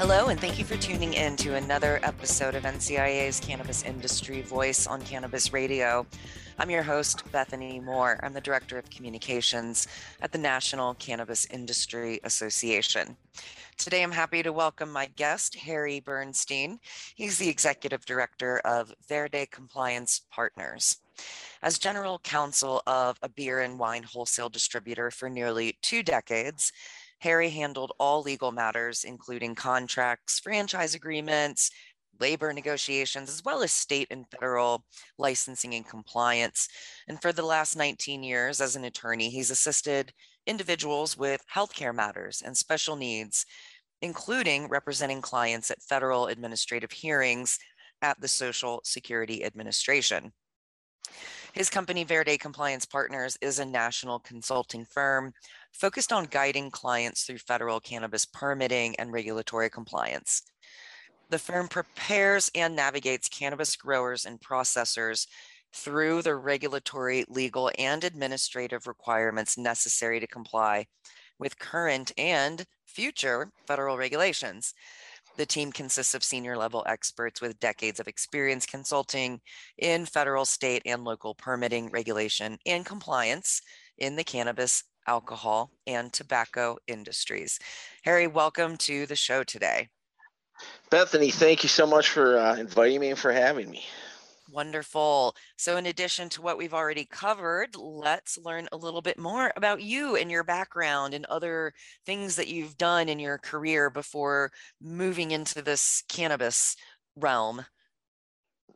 Hello, and thank you for tuning in to another episode of NCIA's Cannabis Industry Voice on Cannabis Radio. I'm your host, Bethany Moore. I'm the Director of Communications at the National Cannabis Industry Association. Today, I'm happy to welcome my guest, Harry Bernstein. He's the Executive Director of Verde Compliance Partners. As General Counsel of a beer and wine wholesale distributor for nearly two decades, Harry handled all legal matters, including contracts, franchise agreements, labor negotiations, as well as state and federal licensing and compliance. And for the last 19 years as an attorney, he's assisted individuals with healthcare matters and special needs, including representing clients at federal administrative hearings at the Social Security Administration. His company, Verde Compliance Partners, is a national consulting firm focused on guiding clients through federal cannabis permitting and regulatory compliance. The firm prepares and navigates cannabis growers and processors through the regulatory, legal, and administrative requirements necessary to comply with current and future federal regulations. The team consists of senior level experts with decades of experience consulting in federal, state, and local permitting, regulation, and compliance in the cannabis alcohol, and tobacco industries. Harry, welcome to the show today. Bethany, thank you so much for uh, inviting me and for having me. Wonderful. So, in addition to what we've already covered, let's learn a little bit more about you and your background and other things that you've done in your career before moving into this cannabis realm.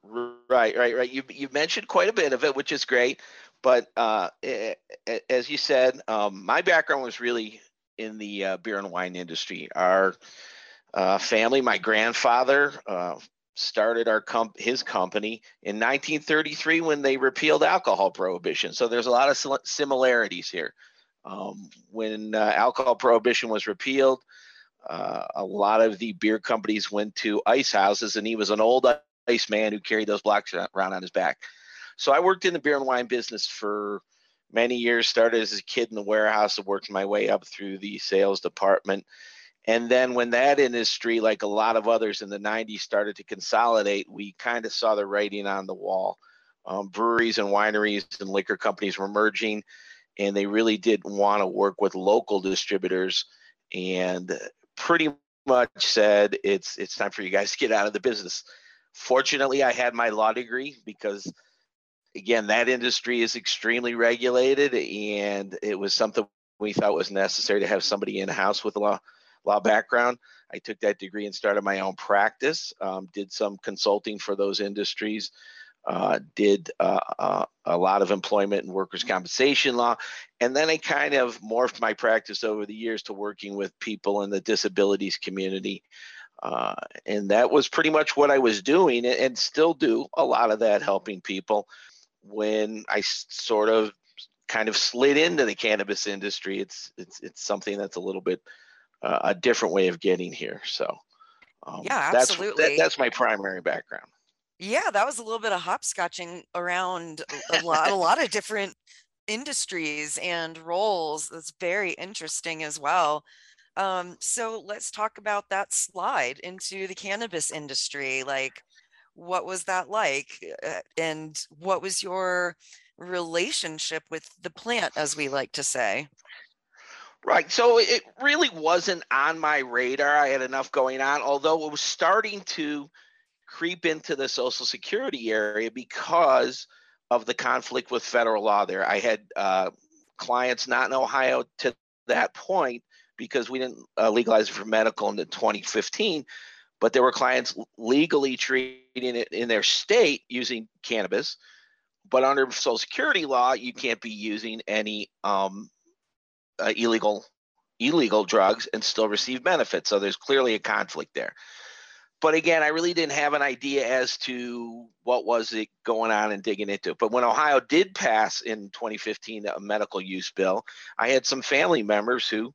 Right, right, right. You you mentioned quite a bit of it, which is great. But uh, as you said, um, my background was really in the uh, beer and wine industry. Our uh, family, my grandfather uh, started our comp- his company in 1933 when they repealed alcohol prohibition. So there's a lot of similarities here. Um, when uh, alcohol prohibition was repealed, uh, a lot of the beer companies went to ice houses, and he was an old ice man who carried those blocks around on his back. So I worked in the beer and wine business for many years. Started as a kid in the warehouse and worked my way up through the sales department. And then when that industry, like a lot of others in the 90s, started to consolidate, we kind of saw the writing on the wall. Um, breweries and wineries and liquor companies were merging, and they really didn't want to work with local distributors. And pretty much said, "It's it's time for you guys to get out of the business." Fortunately, I had my law degree because again, that industry is extremely regulated, and it was something we thought was necessary to have somebody in house with a law law background. I took that degree and started my own practice. Um, did some consulting for those industries. Uh, did uh, uh, a lot of employment and workers' compensation law, and then I kind of morphed my practice over the years to working with people in the disabilities community. Uh, and that was pretty much what I was doing and still do a lot of that helping people when I sort of kind of slid into the cannabis industry, it's it's it's something that's a little bit uh, a different way of getting here. So um, yeah, absolutely. That's, that, that's my primary background. Yeah, that was a little bit of hopscotching around a lot, a lot of different industries and roles. That's very interesting as well. Um, so let's talk about that slide into the cannabis industry. Like, what was that like uh, and what was your relationship with the plant as we like to say Right. So it really wasn't on my radar. I had enough going on, although it was starting to creep into the Social Security area because of the conflict with federal law there. I had uh, clients not in Ohio to that point because we didn't uh, legalize it for medical in 2015, but there were clients legally treating it in their state using cannabis. But under Social Security law, you can't be using any um, uh, illegal illegal drugs and still receive benefits. So there's clearly a conflict there. But again, I really didn't have an idea as to what was it going on and digging into it. But when Ohio did pass in 2015 a medical use bill, I had some family members who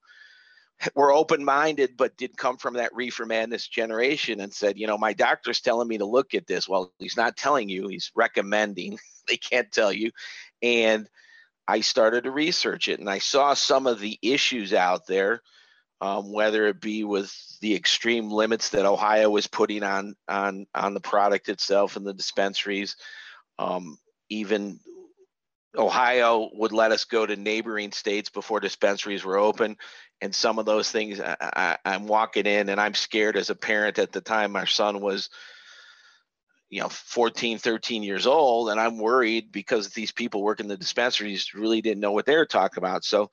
were open-minded but did come from that reefer madness generation and said, you know, my doctor's telling me to look at this. Well, he's not telling you; he's recommending. they can't tell you, and I started to research it, and I saw some of the issues out there, um, whether it be with the extreme limits that Ohio was putting on on on the product itself and the dispensaries. Um, even Ohio would let us go to neighboring states before dispensaries were open, and some of those things I, am walking in and I'm scared as a parent at the time. My son was you know 14 13 years old and i'm worried because these people working the dispensaries really didn't know what they were talking about so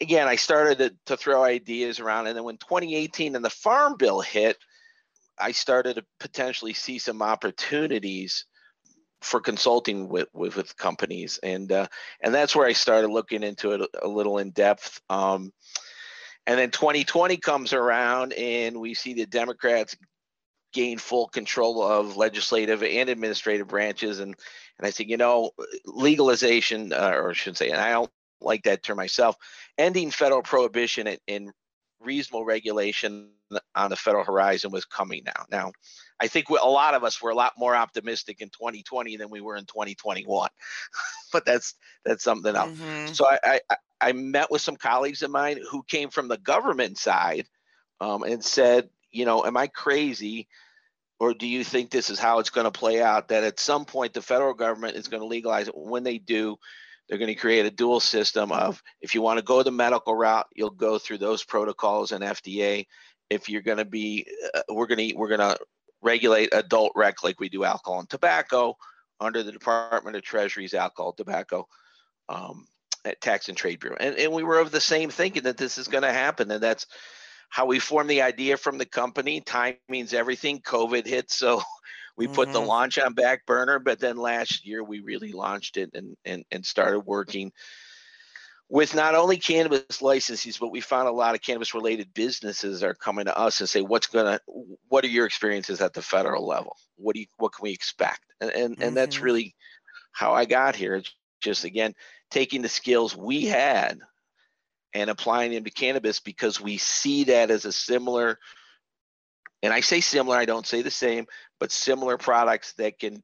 again i started to, to throw ideas around and then when 2018 and the farm bill hit i started to potentially see some opportunities for consulting with with, with companies and uh, and that's where i started looking into it a, a little in depth um, and then 2020 comes around and we see the democrats gain full control of legislative and administrative branches. And and I said, you know, legalization, uh, or I shouldn't say, and I don't like that term myself, ending federal prohibition in reasonable regulation on the federal horizon was coming now. Now, I think a lot of us were a lot more optimistic in 2020 than we were in 2021, but that's that's something else. Mm-hmm. So I, I I met with some colleagues of mine who came from the government side um, and said, you know, am I crazy? Or do you think this is how it's going to play out? That at some point the federal government is going to legalize it. When they do, they're going to create a dual system of if you want to go the medical route, you'll go through those protocols and FDA. If you're going to be, uh, we're going to we're going to regulate adult rec like we do alcohol and tobacco under the Department of Treasury's alcohol, tobacco, um, tax and trade bureau. And, and we were of the same thinking that this is going to happen, and that's how we formed the idea from the company. Time means everything. COVID hit, so we mm-hmm. put the mm-hmm. launch on back burner. But then last year we really launched it and and and started working with not only cannabis licensees, but we found a lot of cannabis related businesses are coming to us and say, what's gonna, what are your experiences at the federal level? What do you, what can we expect? And and, mm-hmm. and that's mm-hmm. really how I got here. It's just again taking the skills we had and applying them to cannabis because we see that as a similar and I say similar, I don't say the same, but similar products that can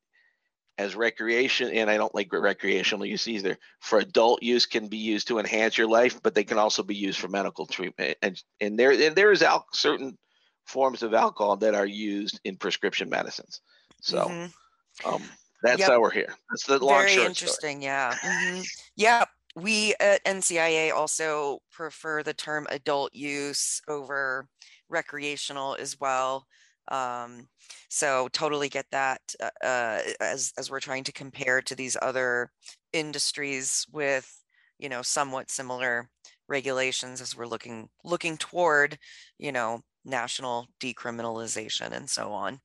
as recreation and I don't like recreational use either. For adult use can be used to enhance your life, but they can also be used for medical treatment. And and there and there is al- certain forms of alcohol that are used in prescription medicines. So mm-hmm. um, that's yep. how we're here. That's the long Very interesting. Story. Yeah. Mm-hmm. Yeah we at NCIA also prefer the term adult use over recreational as well. Um, so totally get that uh, uh, as as we're trying to compare to these other industries with you know somewhat similar regulations as we're looking looking toward you know national decriminalization and so on.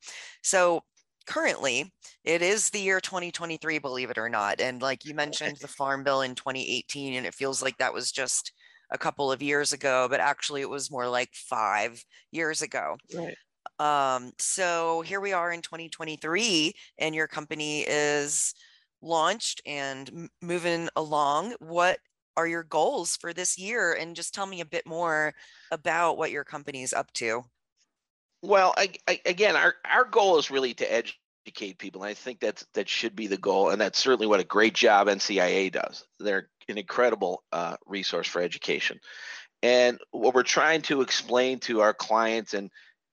So currently it is the year 2023 believe it or not and like you mentioned the farm bill in 2018 and it feels like that was just a couple of years ago but actually it was more like five years ago. Right um, so here we are in 2023 and your company is launched and moving along what are your goals for this year and just tell me a bit more about what your company is up to well, I, I, again, our, our goal is really to educate people. And I think that's that should be the goal, and that's certainly what a great job NCIA does. They're an incredible uh, resource for education, and what we're trying to explain to our clients and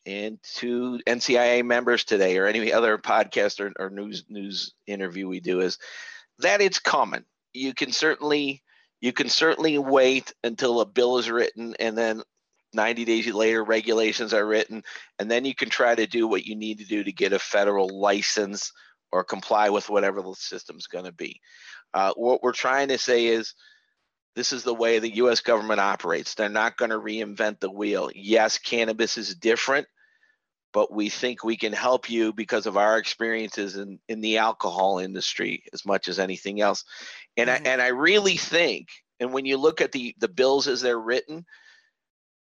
and to NCIA members today, or any other podcast or, or news news interview we do, is that it's common. You can certainly you can certainly wait until a bill is written and then 90 days later regulations are written and then you can try to do what you need to do to get a federal license or comply with whatever the system's going to be. Uh, what we're trying to say is this is the way the us government operates. They're not going to reinvent the wheel. Yes cannabis is different but we think we can help you because of our experiences in, in the alcohol industry as much as anything else. And mm-hmm. I and I really think, and when you look at the the bills as they're written,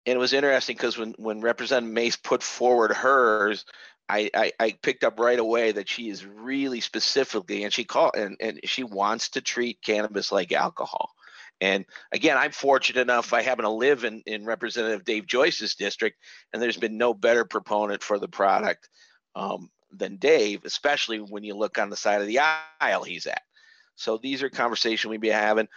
and it was interesting because when when Representative Mace put forward hers, I, I, I picked up right away that she is really specifically and she called and, and she wants to treat cannabis like alcohol. And again, I'm fortunate enough I happen to live in, in Representative Dave Joyce's district, and there's been no better proponent for the product um, than Dave, especially when you look on the side of the aisle he's at. So these are conversations we'd be having.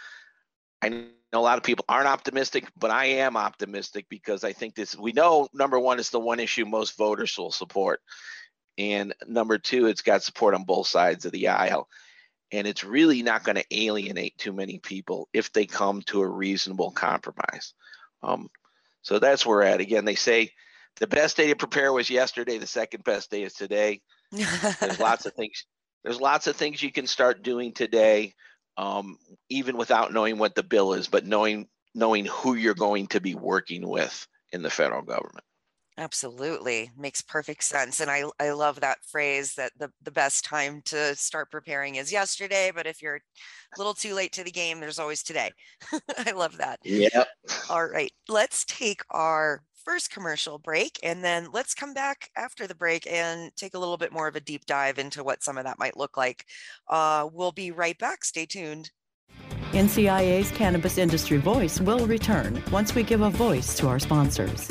I know a lot of people aren't optimistic, but I am optimistic because I think this. We know number one is the one issue most voters will support, and number two, it's got support on both sides of the aisle and it's really not going to alienate too many people if they come to a reasonable compromise. Um, so that's where we're at. Again, they say the best day to prepare was yesterday. The second best day is today. there's lots of things. There's lots of things you can start doing today, um, even without knowing what the bill is, but knowing knowing who you're going to be working with in the federal government. Absolutely. Makes perfect sense. And I, I love that phrase that the, the best time to start preparing is yesterday. But if you're a little too late to the game, there's always today. I love that. Yeah. All right. Let's take our first commercial break and then let's come back after the break and take a little bit more of a deep dive into what some of that might look like. Uh, we'll be right back. Stay tuned. NCIA's Cannabis Industry Voice will return once we give a voice to our sponsors.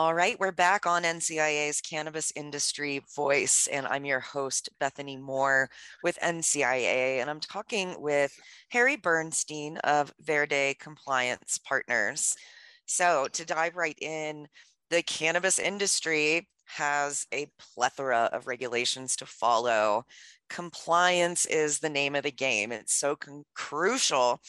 All right, we're back on NCIA's Cannabis Industry Voice, and I'm your host, Bethany Moore with NCIA, and I'm talking with Harry Bernstein of Verde Compliance Partners. So, to dive right in, the cannabis industry has a plethora of regulations to follow. Compliance is the name of the game. It's so con- crucial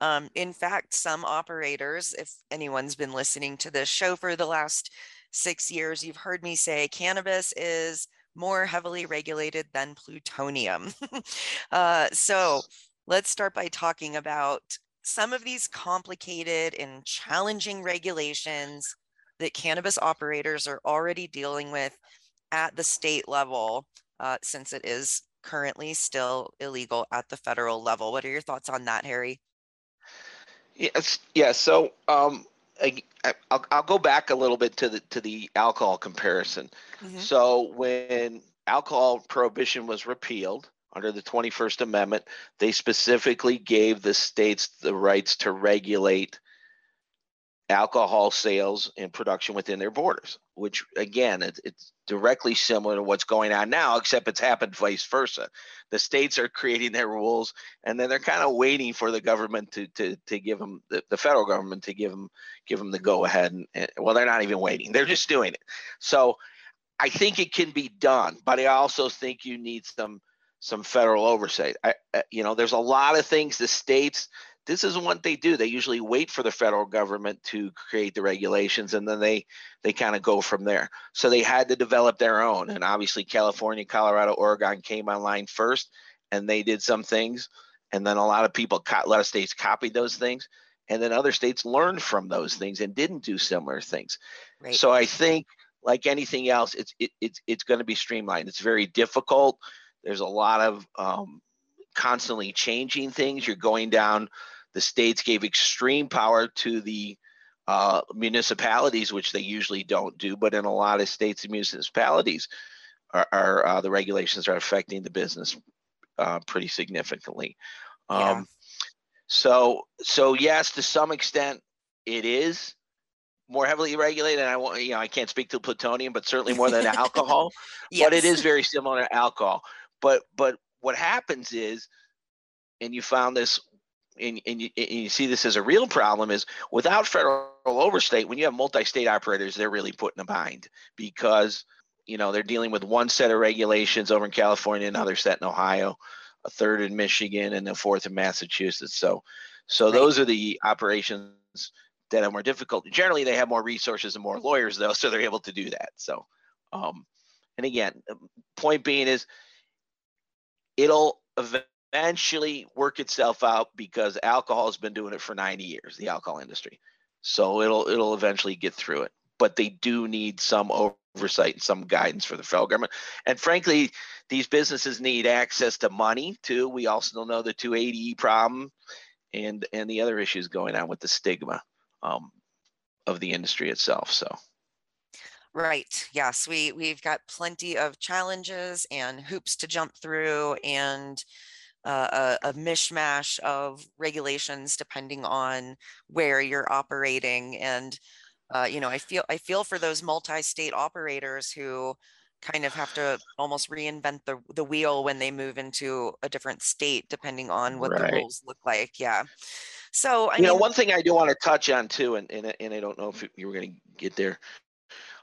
um, in fact, some operators, if anyone's been listening to this show for the last six years, you've heard me say cannabis is more heavily regulated than plutonium. uh, so let's start by talking about some of these complicated and challenging regulations that cannabis operators are already dealing with at the state level, uh, since it is currently still illegal at the federal level. What are your thoughts on that, Harry? Yes, yeah. So um, I, will I'll go back a little bit to the to the alcohol comparison. Mm-hmm. So when alcohol prohibition was repealed under the 21st Amendment, they specifically gave the states the rights to regulate alcohol sales and production within their borders, which again, it, it's directly similar to what's going on now, except it's happened vice versa. The states are creating their rules, and then they're kind of waiting for the government to to to give them the, the federal government to give them give them the go ahead. And, and well, they're not even waiting; they're just doing it. So I think it can be done, but I also think you need some some federal oversight. I, you know, there's a lot of things the states this isn't what they do. They usually wait for the federal government to create the regulations, and then they they kind of go from there. So they had to develop their own, and obviously California, Colorado, Oregon came online first, and they did some things, and then a lot of people, a lot of states copied those things, and then other states learned from those things and didn't do similar things. Right. So I think, like anything else, it's it, it's it's going to be streamlined. It's very difficult. There's a lot of um, constantly changing things. You're going down. The states gave extreme power to the uh, municipalities, which they usually don't do, but in a lot of states and municipalities, are, are uh, the regulations are affecting the business uh, pretty significantly. Um, yeah. So, so yes, to some extent, it is more heavily regulated. And I want, you know, I can't speak to plutonium, but certainly more than alcohol. yes. But it is very similar to alcohol. But, but what happens is, and you found this and, and, you, and you see this as a real problem is without federal oversight when you have multi-state operators they're really putting a bind because you know they're dealing with one set of regulations over in california another set in ohio a third in michigan and a fourth in massachusetts. So so right. those are the operations that are more difficult. Generally they have more resources and more lawyers though so they're able to do that. So um and again point being is it'll eventually work itself out because alcohol has been doing it for 90 years, the alcohol industry. So it'll it'll eventually get through it. But they do need some oversight and some guidance for the federal government. And frankly, these businesses need access to money too. We also know the 280E problem and and the other issues going on with the stigma um, of the industry itself. So Right. Yes, we we've got plenty of challenges and hoops to jump through, and uh, a, a, mishmash of regulations depending on where you're operating. And uh, you know, I feel I feel for those multi-state operators who kind of have to almost reinvent the the wheel when they move into a different state, depending on what right. the rules look like. Yeah. So I you mean, know, one thing I do want to touch on too, and and, and I don't know if you were going to get there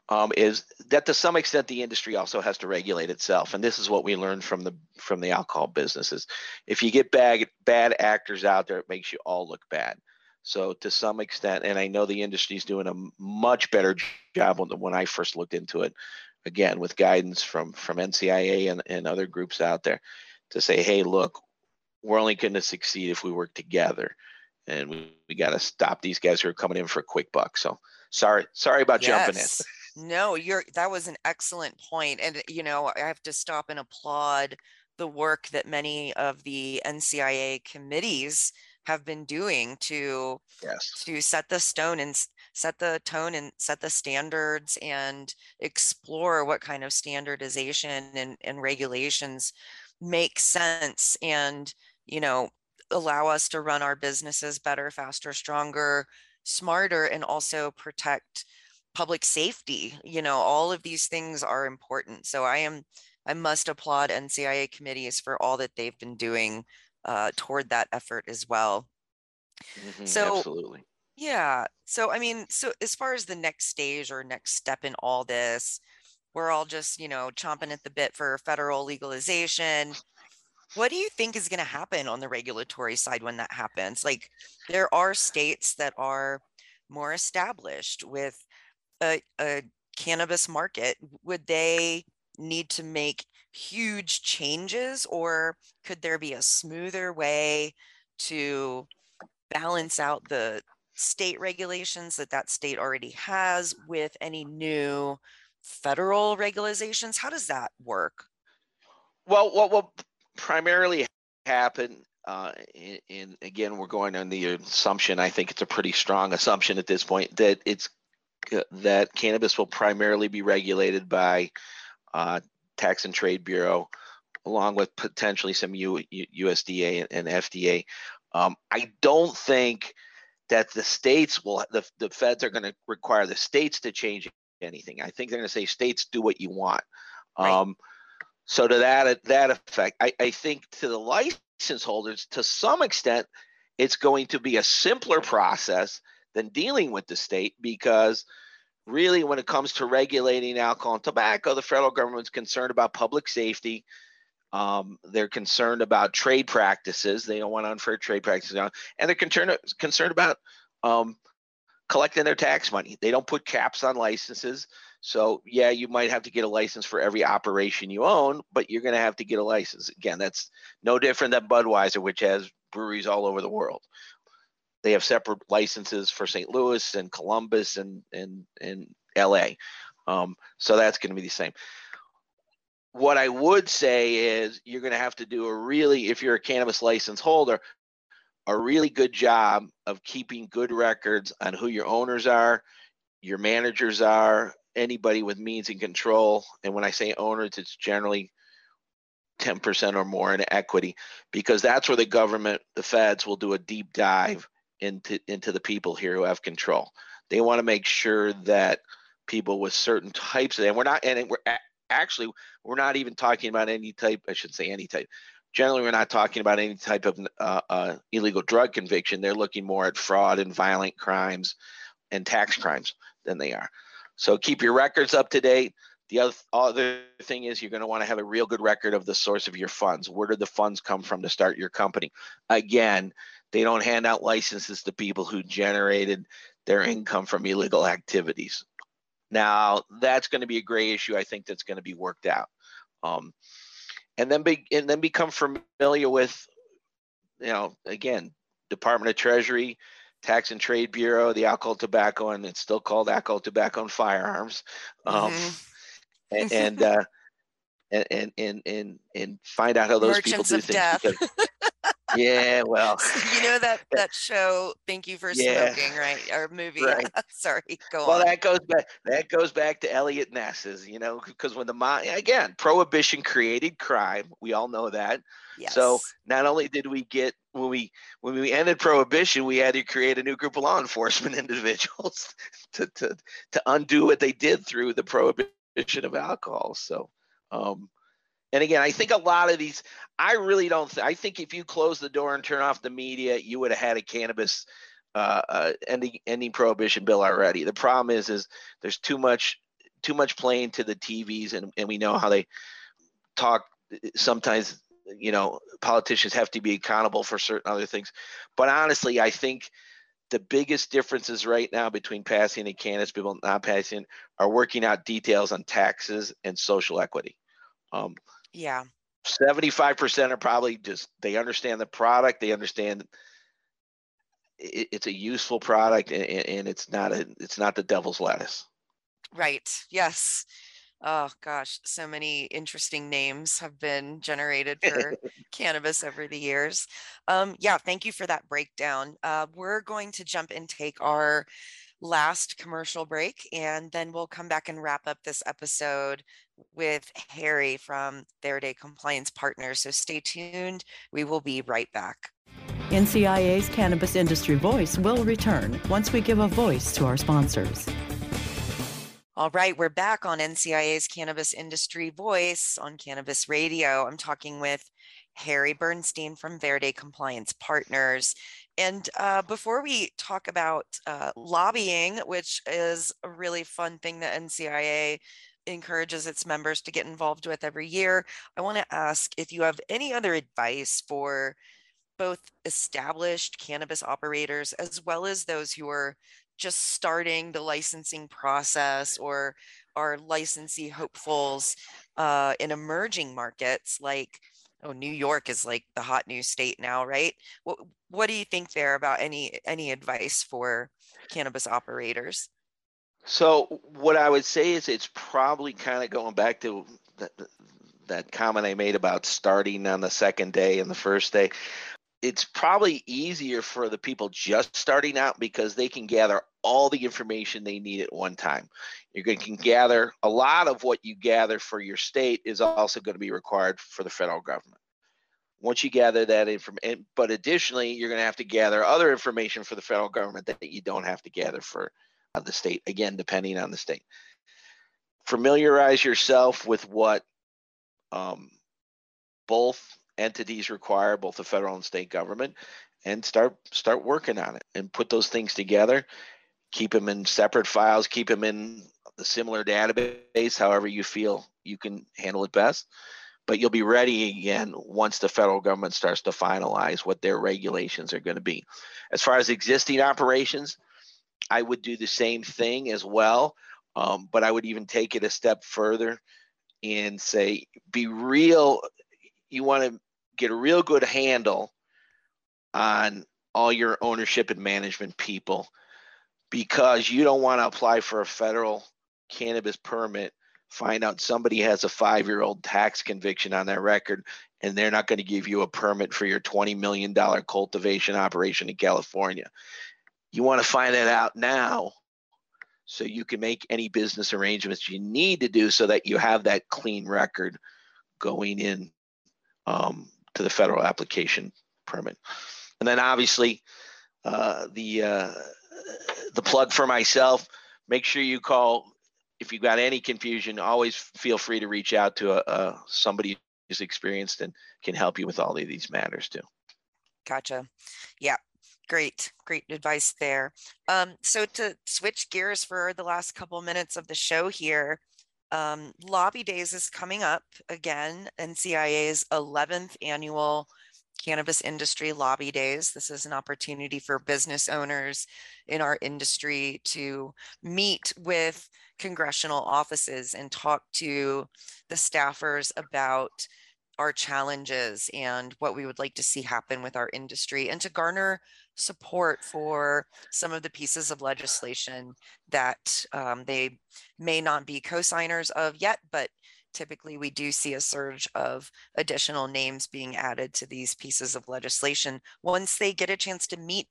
um, is that to some extent the industry also has to regulate itself, and this is what we learned from the from the alcohol businesses. If you get bad bad actors out there, it makes you all look bad. So to some extent, and I know the industry is doing a much better job than when I first looked into it. Again, with guidance from from NCIA and, and other groups out there, to say, hey, look, we're only going to succeed if we work together, and we, we got to stop these guys who are coming in for a quick buck. So sorry, sorry about yes. jumping in. No, you're that was an excellent point. And you know, I have to stop and applaud the work that many of the NCIA committees have been doing to yes. to set the stone and set the tone and set the standards and explore what kind of standardization and, and regulations make sense and you know allow us to run our businesses better faster stronger smarter and also protect public safety you know all of these things are important. So i am i must applaud ncia committees for all that they've been doing uh, toward that effort as well. Mm-hmm, so absolutely. yeah so i mean so as far as the next stage or next step in all this we're all just you know chomping at the bit for federal legalization. What do you think is going to happen on the regulatory side when that happens? Like there are states that are more established with a, a cannabis market, would they need to make huge changes or could there be a smoother way to balance out the state regulations that that state already has with any new federal regulations? How does that work? Well what will primarily happen uh, in, in, again we're going on the assumption i think it's a pretty strong assumption at this point that it's that cannabis will primarily be regulated by uh, Tax and Trade Bureau, along with potentially some U, USDA and, and FDA. Um, I don't think that the states will, the, the feds are going to require the states to change anything. I think they're going to say states do what you want. Right. Um, so to that that effect, I, I think to the license holders, to some extent, it's going to be a simpler process than dealing with the state because really when it comes to regulating alcohol and tobacco the federal government's concerned about public safety. Um, they're concerned about trade practices. They don't want unfair trade practices. And they're concerned concerned about um, collecting their tax money. They don't put caps on licenses. So yeah you might have to get a license for every operation you own but you're going to have to get a license. Again that's no different than budweiser which has breweries all over the world. They have separate licenses for St. Louis and Columbus and and and LA. Um, so that's going to be the same. What I would say is you're going to have to do a really, if you're a cannabis license holder, a really good job of keeping good records on who your owners are, your managers are, anybody with means and control. And when I say owners, it's generally 10% or more in equity because that's where the government, the feds will do a deep dive into into the people here who have control. They want to make sure that people with certain types of and we're not and we're actually we're not even talking about any type I should say any type. Generally we're not talking about any type of uh, uh, illegal drug conviction. They're looking more at fraud and violent crimes and tax crimes than they are. So keep your records up to date. The other, other thing is you're going to want to have a real good record of the source of your funds. Where did the funds come from to start your company? Again they don't hand out licenses to people who generated their income from illegal activities. Now that's going to be a gray issue i think that's going to be worked out. Um, and then be and then become familiar with you know again department of treasury tax and trade bureau the alcohol tobacco and it's still called alcohol tobacco and firearms. Um, mm-hmm. and, and uh and and and and find out how those Merchants people do things because, yeah well you know that that show thank you for yeah, smoking right our movie right. sorry go on. well on. that goes back that goes back to eliot ness's you know because when the again prohibition created crime we all know that yes. so not only did we get when we when we ended prohibition we had to create a new group of law enforcement individuals to to to undo what they did through the prohibition of alcohol so um and again, I think a lot of these, I really don't. Th- I think if you close the door and turn off the media, you would have had a cannabis uh, uh, ending ending prohibition bill already. The problem is, is there's too much too much playing to the TVs, and and we know how they talk. Sometimes, you know, politicians have to be accountable for certain other things. But honestly, I think the biggest differences right now between passing and cannabis bill not passing are working out details on taxes and social equity. Um, yeah. 75% are probably just they understand the product, they understand it, it's a useful product and, and it's not a it's not the devil's lettuce. Right. Yes. Oh gosh, so many interesting names have been generated for cannabis over the years. Um, yeah, thank you for that breakdown. Uh, we're going to jump and take our last commercial break, and then we'll come back and wrap up this episode with Harry from Verde Compliance Partners. So stay tuned. We will be right back. NCIA's Cannabis Industry Voice will return once we give a voice to our sponsors. All right, we're back on NCIA's Cannabis Industry Voice on Cannabis Radio. I'm talking with Harry Bernstein from Verde Compliance Partners. And uh, before we talk about uh, lobbying, which is a really fun thing that NCIA encourages its members to get involved with every year. I want to ask if you have any other advice for both established cannabis operators as well as those who are just starting the licensing process or are licensee hopefuls uh, in emerging markets like oh new york is like the hot new state now right what, what do you think there about any any advice for cannabis operators so what I would say is it's probably kind of going back to that, that comment I made about starting on the second day and the first day. It's probably easier for the people just starting out because they can gather all the information they need at one time. You can gather a lot of what you gather for your state is also going to be required for the federal government. Once you gather that information, but additionally, you're going to have to gather other information for the federal government that you don't have to gather for of the state, again, depending on the state. Familiarize yourself with what um, both entities require, both the federal and state government, and start start working on it and put those things together. Keep them in separate files. Keep them in the similar database, however you feel you can handle it best. But you'll be ready again once the federal government starts to finalize what their regulations are going to be. As far as existing operations, I would do the same thing as well, um, but I would even take it a step further and say, be real. You want to get a real good handle on all your ownership and management people because you don't want to apply for a federal cannabis permit find out somebody has a five year old tax conviction on their record and they're not going to give you a permit for your $20 million cultivation operation in California. You want to find that out now so you can make any business arrangements you need to do so that you have that clean record going in um, to the federal application permit. And then obviously, uh, the uh, the plug for myself. Make sure you call if you've got any confusion, always feel free to reach out to a, a, somebody who's experienced and can help you with all of these matters too. Gotcha. Yeah. Great, great advice there. Um, so to switch gears for the last couple minutes of the show here, um, Lobby Days is coming up again, NCIA's 11th annual Cannabis Industry Lobby Days. This is an opportunity for business owners in our industry to meet with congressional offices and talk to the staffers about our challenges and what we would like to see happen with our industry and to garner support for some of the pieces of legislation that um, they may not be co-signers of yet, but typically we do see a surge of additional names being added to these pieces of legislation once they get a chance to meet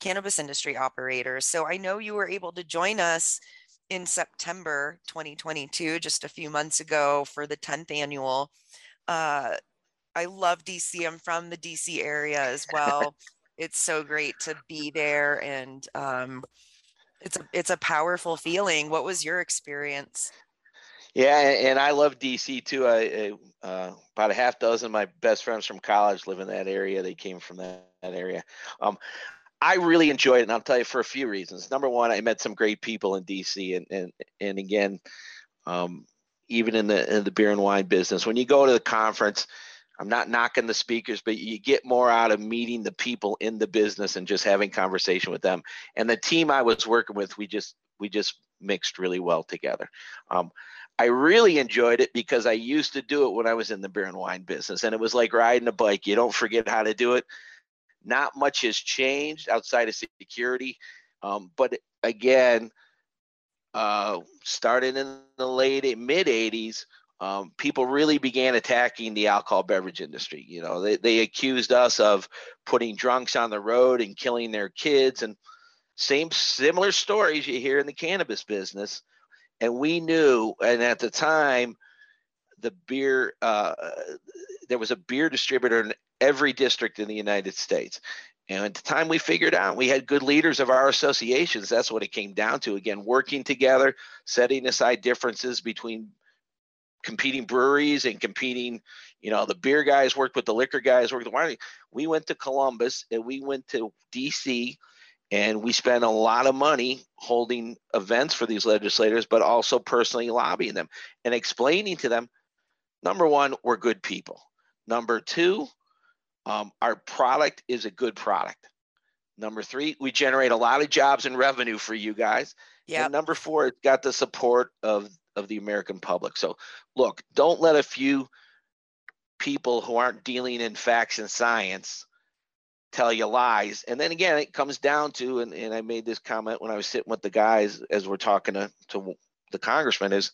cannabis industry operators. So I know you were able to join us in September 2022, just a few months ago for the 10th annual. Uh, I love DC. I'm from the DC area as well. It's so great to be there and um, it's a it's a powerful feeling. What was your experience? Yeah, and I love DC too. I, I uh, about a half dozen of my best friends from college live in that area. They came from that, that area. Um, I really enjoyed it, and I'll tell you for a few reasons. Number one, I met some great people in DC, and and and again, um, even in the in the beer and wine business, when you go to the conference, I'm not knocking the speakers, but you get more out of meeting the people in the business and just having conversation with them. And the team I was working with, we just we just mixed really well together. Um, I really enjoyed it because I used to do it when I was in the beer and wine business, and it was like riding a bike. You don't forget how to do it. Not much has changed outside of security, um, but again, uh, starting in the late mid '80s, um, people really began attacking the alcohol beverage industry. You know, they they accused us of putting drunks on the road and killing their kids, and same similar stories you hear in the cannabis business. And we knew and at the time the beer uh, there was a beer distributor in every district in the united states. And at the time we figured out we had good leaders of our associations. That's what it came down to. Again working together setting aside differences between competing breweries and competing you know the beer guys worked with the liquor guys worked with the wine we went to columbus and we went to dc and we spent a lot of money holding events for these legislators, but also personally lobbying them and explaining to them number one, we're good people. Number two, um, our product is a good product. Number three, we generate a lot of jobs and revenue for you guys. Yeah. Number four, it's got the support of of the American public. So, look, don't let a few people who aren't dealing in facts and science tell you lies. And then again, it comes down to, and, and I made this comment when I was sitting with the guys as we're talking to, to the congressman is,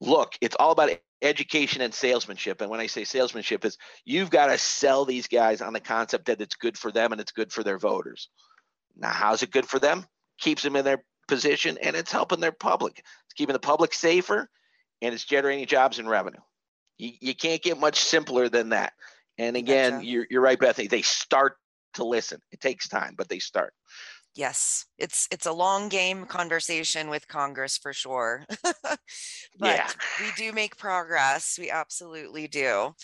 look, it's all about education and salesmanship. And when I say salesmanship is you've got to sell these guys on the concept that it's good for them and it's good for their voters. Now, how's it good for them? Keeps them in their position and it's helping their public. It's keeping the public safer and it's generating jobs and revenue. You, you can't get much simpler than that. And again, gotcha. you're, you're right, Bethany. They start to listen. It takes time, but they start. Yes, it's it's a long game conversation with Congress for sure. but yeah. we do make progress. We absolutely do.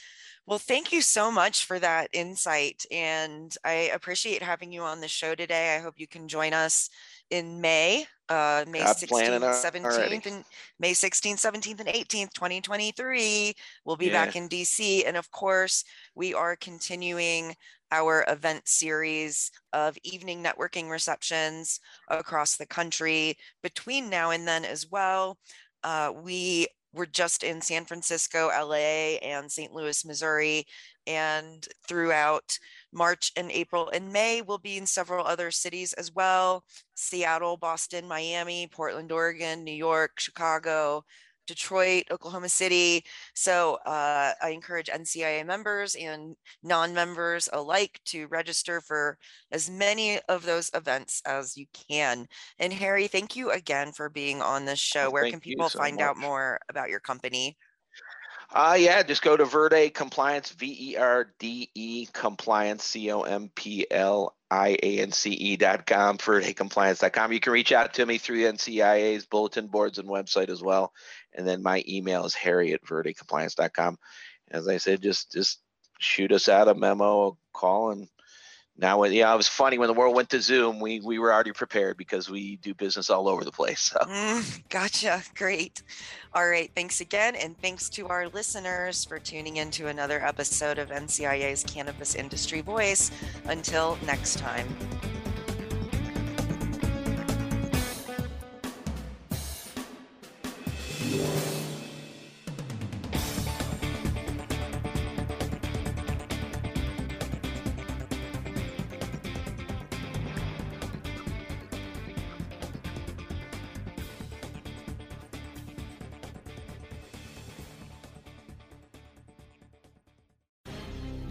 Well, thank you so much for that insight. And I appreciate having you on the show today. I hope you can join us in May, uh, May 16th, 17th, and May 16th, 17th, and 18th, 2023. We'll be yeah. back in DC. And of course, we are continuing our event series of evening networking receptions across the country between now and then as well. Uh, we we're just in San Francisco, LA, and St. Louis, Missouri. And throughout March and April and May will be in several other cities as well Seattle, Boston, Miami, Portland, Oregon, New York, Chicago, Detroit, Oklahoma City. So uh, I encourage NCIA members and non members alike to register for as many of those events as you can. And Harry, thank you again for being on this show. Where Thank can people so find out more about your company? Uh, yeah, just go to Verde Compliance, V E R D E Compliance, C O M P L I A N C E dot com, verdecompliance.com. You can reach out to me through NCIA's bulletin boards and website as well. And then my email is harry at verdecompliance.com. As I said, just just shoot us out a memo, a call, and now, yeah, it was funny when the world went to Zoom. We we were already prepared because we do business all over the place. So. Mm, gotcha. Great. All right. Thanks again. And thanks to our listeners for tuning in to another episode of NCIA's Cannabis Industry Voice. Until next time.